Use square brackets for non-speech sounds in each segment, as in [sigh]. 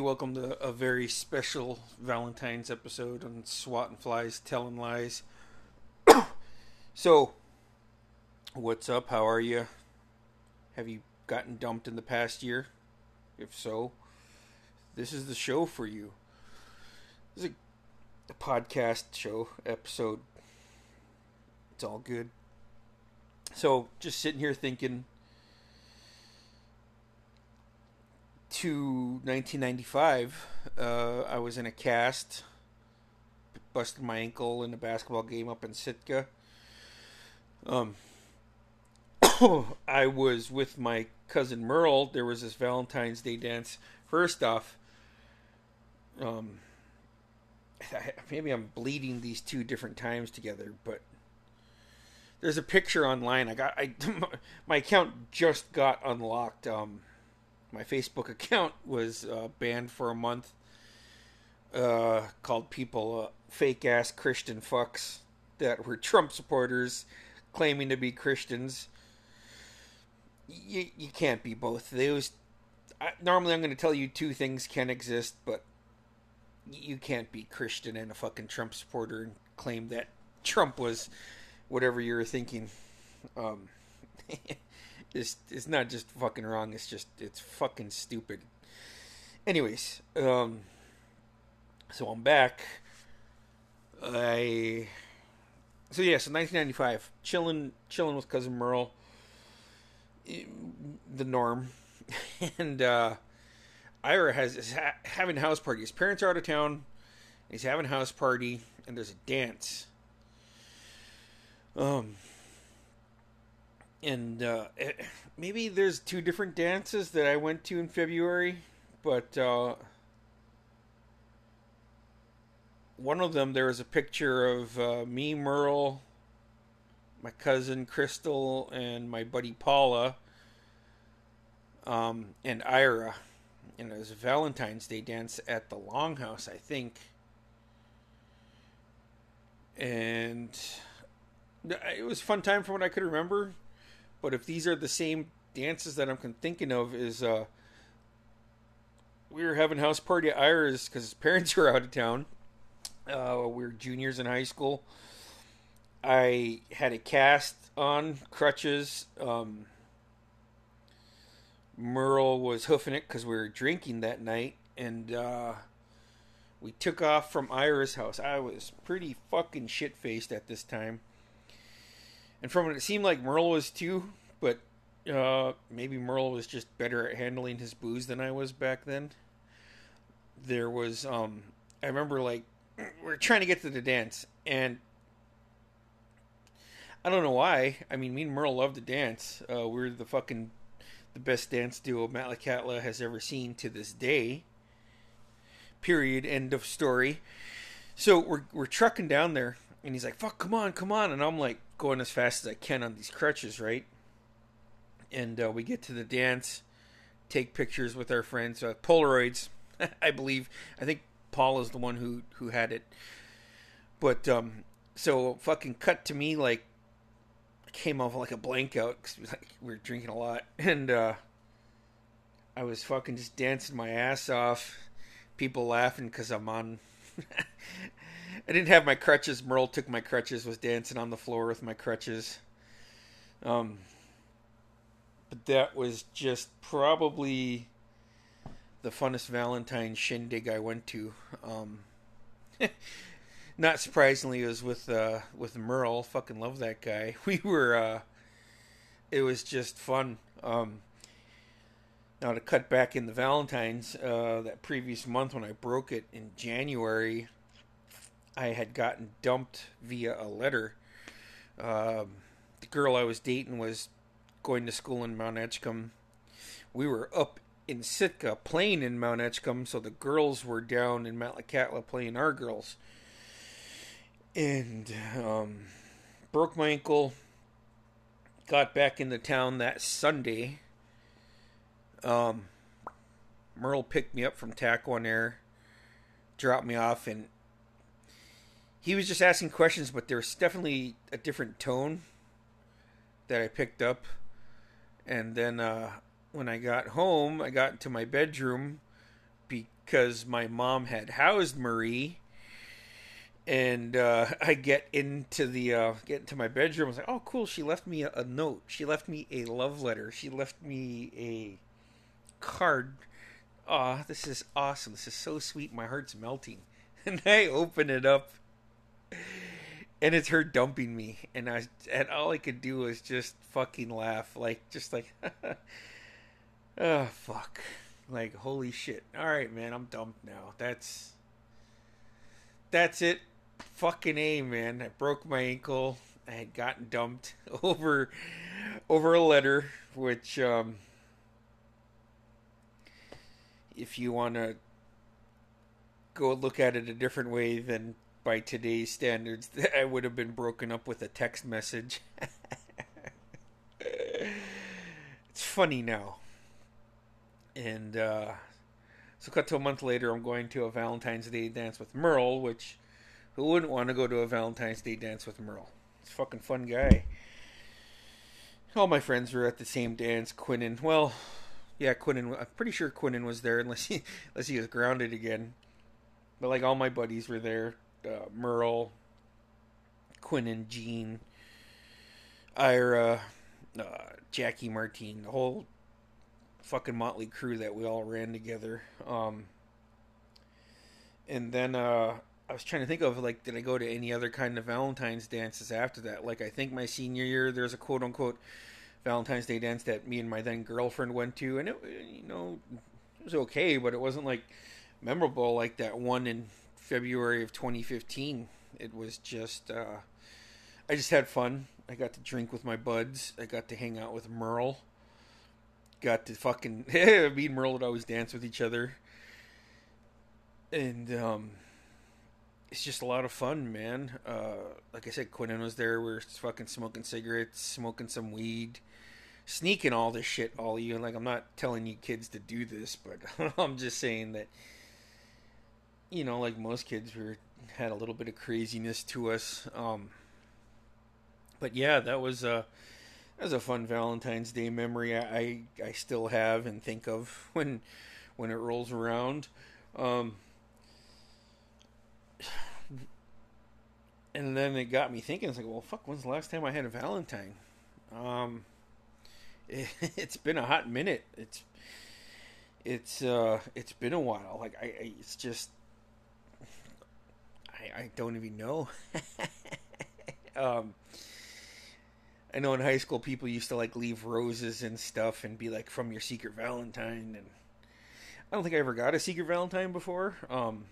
Welcome to a very special Valentine's episode on Swatting Flies, Telling Lies. [coughs] so, what's up? How are you? Have you gotten dumped in the past year? If so, this is the show for you. This is a podcast show episode. It's all good. So, just sitting here thinking to 1995, uh, I was in a cast, busted my ankle in a basketball game up in Sitka. Um, [coughs] I was with my cousin Merle. There was this Valentine's Day dance. First off, um, [laughs] maybe I'm bleeding these two different times together, but there's a picture online. I got I [laughs] my account just got unlocked. Um, my Facebook account [laughs] was uh, banned for a month. Uh, called people uh, fake ass Christian fucks that were Trump supporters claiming to be Christians. You you can't be both. Those normally I'm going to tell you two things can exist, but you can't be Christian and a fucking Trump supporter and claim that Trump was whatever you're thinking. Um, [laughs] is it's not just fucking wrong. It's just it's fucking stupid. Anyways, um, so I'm back. I so yeah, so 1995, chilling, chilling with cousin Merle, the norm, [laughs] and uh, Ira has is ha- having house party. His parents are out of town. He's having house party, and there's a dance. Um, and uh, maybe there's two different dances that I went to in February, but uh, one of them there was a picture of uh, me, Merle, my cousin Crystal, and my buddy Paula, um, and Ira, and it was a Valentine's Day dance at the Longhouse, I think, and it was a fun time from what I could remember. But if these are the same dances that I'm thinking of, is uh, we were having house party at Ira's because his parents [laughs] were out of town. Uh, we were juniors in high school. I had a cast on crutches. Um, Merle was hoofing it because we were drinking that night, and uh, we took off from Ira's house. I was pretty fucking shit faced at this time and from what it seemed like Merle was too, but uh, maybe Merle was just better at handling his booze than I was back then. There was, um, I remember like [clears throat] we are trying to get to the dance, and I don't know why. I mean, me and Merle love to dance. Uh, we're the fucking the best dance duo Metlakatla has ever seen to this day. Period. End of story. So we're we're trucking down there, and he's like, "Fuck, come on, come on," and I'm like, going as fast as I can on these crutches, right? And uh, we get to the dance, take pictures with our friends, uh, Polaroids, [laughs] I believe. I think Paul is the one who who had it. But um, so fucking cut to me like came off like a blank out because like, we were drinking a lot, [laughs] and uh, I was fucking just dancing my ass off. People laughing because I'm on [laughs] I didn't have my crutches. Merle took my crutches, was dancing on the floor with my crutches. Um, but that was just probably the funnest Valentine shindig I went to. Um, [laughs] not surprisingly, it was with uh, with Merle. Fucking love that guy. [laughs] We were. Uh, it was just fun. Um, now to cut back in the Valentines, uh, that previous month when I broke it in January, I had gotten dumped via a letter. Um, the girl I was dating was going to school in Mount Edgecumbe. We were up in Sitka playing in Mount Edgecumbe, so the girls were down in Metlakatla playing our girls. and um, broke my ankle. Got back into town that Sunday. Um, Merle picked me up from Taquan Air, dropped me off, and he was just asking questions, but there was definitely a different tone that I picked up. And then uh, when I got home, I got into my bedroom because my mom had housed Marie and uh, [laughs] I get into the uh, get into my bedroom. I was like, "Oh, cool! She left me a, a, note. She left me a love letter. She left me a card. Ah, oh, this is awesome. This is so sweet. My heart's melting." [laughs] And I open it up, and it's her dumping me, and I and all I could do was just fucking laugh, like just like, [laughs] oh fuck, like holy shit. All right, man, I'm dumped now. That's that's it fucking a man. I broke my ankle. I had gotten dumped [laughs] over over a letter, which um, if you want to go look at it a different way than by today's standards, [laughs] I would have been broken up with a text message. [laughs] it's funny now. And uh, so, cut to a month later, I'm going to a Valentine's Day dance with Merle, which who wouldn't want to go to a Valentine's Day dance with Merle? It's a fucking fun guy. All my friends were at the same dance. Quinnen, well, yeah, Quinnen. I'm pretty sure Quinnen was there, unless he [laughs] unless he was grounded again. But like all my buddies were there. Uh, Merle, and Jean, Ira, uh, Jackie Martine, the whole fucking motley crew that we all ran together. Um, and then uh, I was trying to think of like, did I go to any other kind of Valentine's dances after that? Like, I think my senior year, there's a quote unquote Valentine's Day dance that me and my then girlfriend went to, and it, you know, it was okay, but it wasn't like memorable like that one in February of 2015. It was just, uh, I just had fun. I got to drink with my buds. I got to hang out with Merle. Got to fucking [laughs] me and Merle would always dance with each other, and um it's just a lot of fun, man. Uh, like I said, Quinnen was there. We are fucking smoking cigarettes, smoking some weed, sneaking all this shit. All you and like, I'm not telling you kids to do this, but [laughs] I'm just saying that, you know, like most kids, we had a little bit of craziness to us. Um, but yeah, that was a that was a fun Valentine's Day memory. I, I, I still have and think of [laughs] when when it rolls around. Um, [sighs] and then it got me thinking. It's like, well, fuck. When's the last time I had a Valentine? Um, [laughs] it, has been a hot minute. It's it's uh it's been a while. Like I, I it's just I don't even know. [laughs] um. I know in high school people used to like leave roses and stuff and be like from your secret Valentine and I don't think I ever got a secret Valentine before. Um,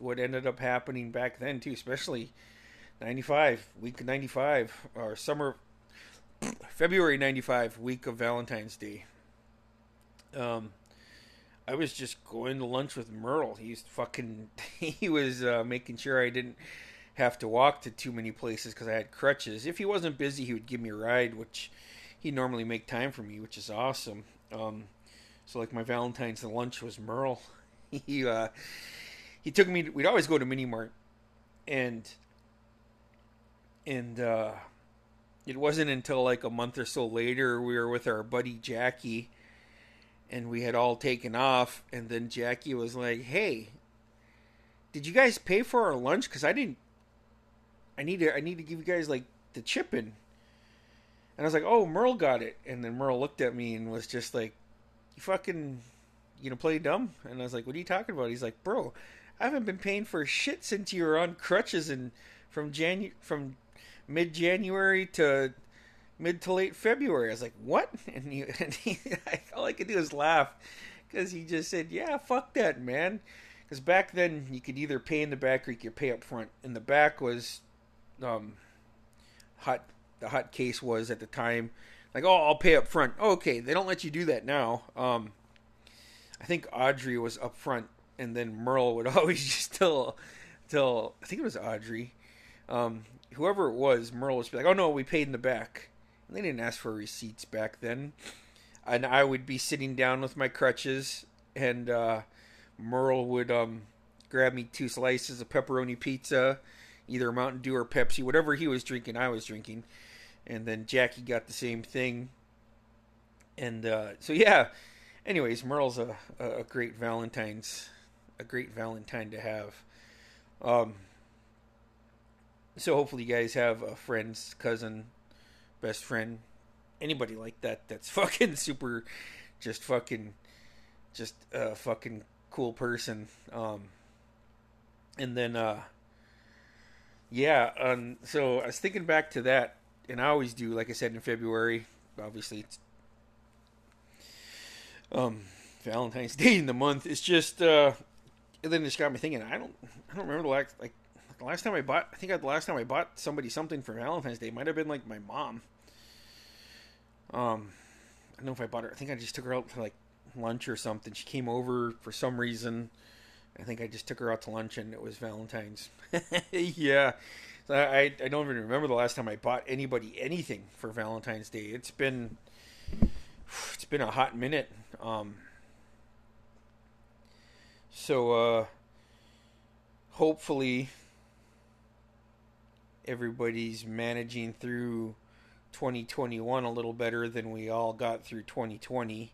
what ended up happening back then too, especially 95 week 95 or summer [clears throat] February 95 week of Valentine's Day. Um I was just going to lunch with Merle. He's fucking [laughs] he was uh, making sure I didn't have to walk to too many places cuz I had crutches. If he wasn't busy, he would give me a ride, which he normally make time for me, which is awesome. Um so like my Valentine's lunch was Merle. [laughs] he uh he took me. To, we'd always go to Mini Mart, and and uh, it wasn't until like a month or so later we were with our buddy Jackie, and we had all taken off, and then Jackie was like, "Hey, did you guys pay for our lunch? Because I didn't. I need to. I need to give you guys like the chipping." And I was like, "Oh, Merle got it." And then Merle looked at me and was just like, "You fucking, you know, play dumb." And I was like, "What are you talking about?" He's like, "Bro, I haven't been paying for shit since you were on crutches and from Janu- from mid January to mid to late February. I was like, what? [laughs] And, he, and he, [laughs] all I could do was laugh because he just said, yeah, fuck that, man. Because back then you could either pay in the back or you could pay up front. And the back was um, hot. The hot case was at the time like, oh, I'll pay up front. Okay, they don't let you do that now. Um, I think Audrey was up front and then Merle would [laughs] always just tell tell I think it was Audrey Um, whoever it was, Merle was like, "Oh no, we paid in the back." They didn't ask for receipts back then. And I would be sitting down with my crutches, and uh, Merle would um, grab me two slices of pepperoni pizza, either Mountain Dew or Pepsi, whatever he was drinking, I was drinking. And then Jackie got the same thing. And uh, so yeah. Anyways, Merle's a, a great Valentine's, a great Valentine to have. Um, so hopefully you guys have a friend's cousin, best friend, anybody like that that's [laughs] fucking super, just fucking, just a fucking cool person. Um, and then, uh, yeah, um, so I was thinking back to that, and I always do, like I said in February. Obviously, it's um, Valentine's [laughs] Day in the month. It's just, uh, and then it just got me thinking. I don't, I don't remember the last like the last time I bought. I think the last time I bought somebody something for Valentine's Day might have been like my mom. Um, I don't know if I bought her. I think I just took her out for like lunch or something. She came over for some reason. I think I just took her out to lunch and it was Valentine's. [laughs] yeah. So I I don't even remember the last time I bought anybody anything for Valentine's Day. It's been it's been a hot minute. Um so uh hopefully everybody's managing through 2021 a little better than we all got through 2020.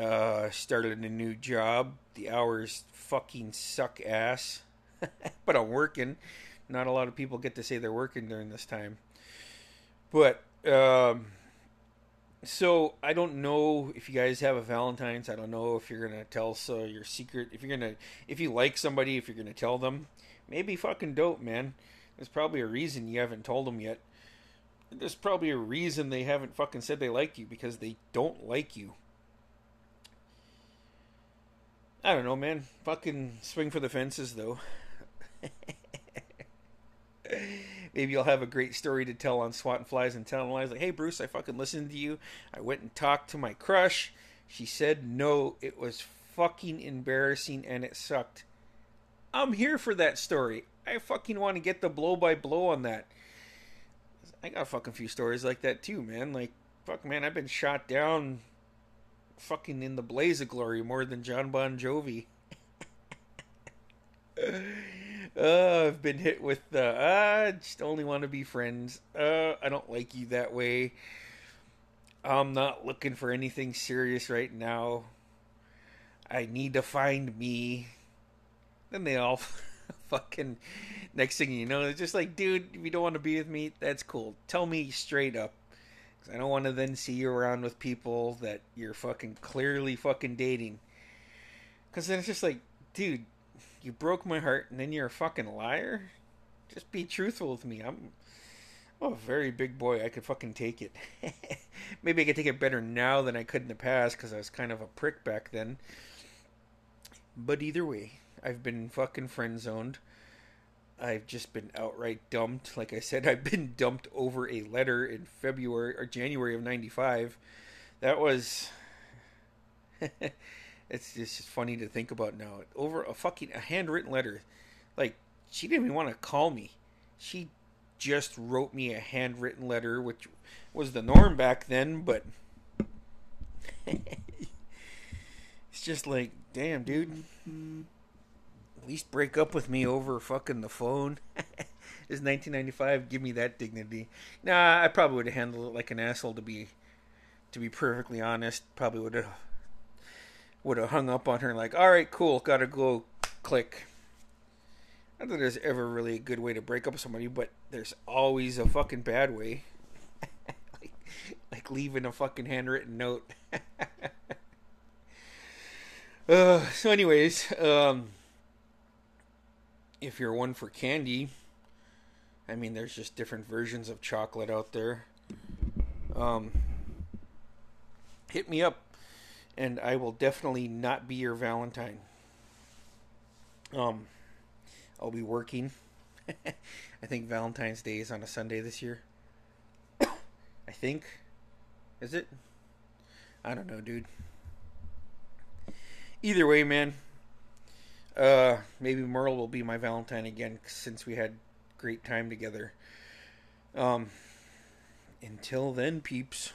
Uh, started a new job. The hours fucking suck ass, [laughs] but I'm working. Not a lot of people get to say they're working during this time. But um, so I don't know if you guys have a Valentine's. I don't know if you're gonna tell so your secret. If you're gonna, if you like somebody, if you're gonna tell them, maybe fucking dope, man. There's probably a reason you haven't told them yet. There's probably a reason they haven't fucking said they like you because they don't like you. I don't know, man. Fucking swing for the fences, though. [laughs] Maybe you'll have a great story to tell on Swatting Flies and Telling Lies. Like, hey, Bruce, I fucking listened to you. I went and talked to my crush. She said no. It was fucking embarrassing and it sucked. I'm here for that story. I fucking want to get the blow by blow on that. I got a fucking few stories like that too, man. Like, fuck, man, I've been shot down fucking in the blaze of glory more than John Bon Jovi. [laughs] uh, I've been hit with the, uh, I just only want to be friends. Uh, I don't like you that way. I'm not looking for anything serious right now. I need to find me. Then they all [laughs] [laughs] fucking next thing you know, it's just like, dude, if you don't want to be with me, that's cool. Tell me straight up. Cause I don't want to then see you around with people that you're fucking clearly fucking dating. Because then it's just like, dude, you broke my heart and then you're a fucking liar? Just be truthful with me. I'm, I'm a very big boy. I could fucking take it. [laughs] Maybe I could take it better now than I could in the past because I was kind of a prick back then. But either way, I've been fucking friend zoned. I've just been outright dumped. Like I said, [laughs] I've been dumped over a letter in February or January of '95. That was. [laughs] it's just funny to think about now. Over a fucking a handwritten letter, like she didn't even want to call me. She just wrote me a handwritten letter, which was the norm back then. But [laughs] it's just like, damn, dude mm-hmm. At least break up with me over fucking the phone. [laughs] is 1995 give me that dignity? Nah, I probably would have handled it like an asshole to be to be perfectly honest. Probably would have would have hung up on her like, "All right, cool, got to go." Click. I don't that there's ever really a good way to break up with somebody, but there's always a fucking bad way. [laughs] like, like leaving a fucking handwritten note. [laughs] uh, so, anyways, um, if you're one for candy, I mean, there's just different versions of chocolate out there. Um, hit me up, and I will definitely not be your Valentine. Um, I'll be working. [laughs] I think Valentine's Day is on a Sunday this year. [coughs] I think. Is it? I don't know, dude. Either way, man, uh, maybe Merle will be my Valentine again since we had great time together. Um, until then, peeps.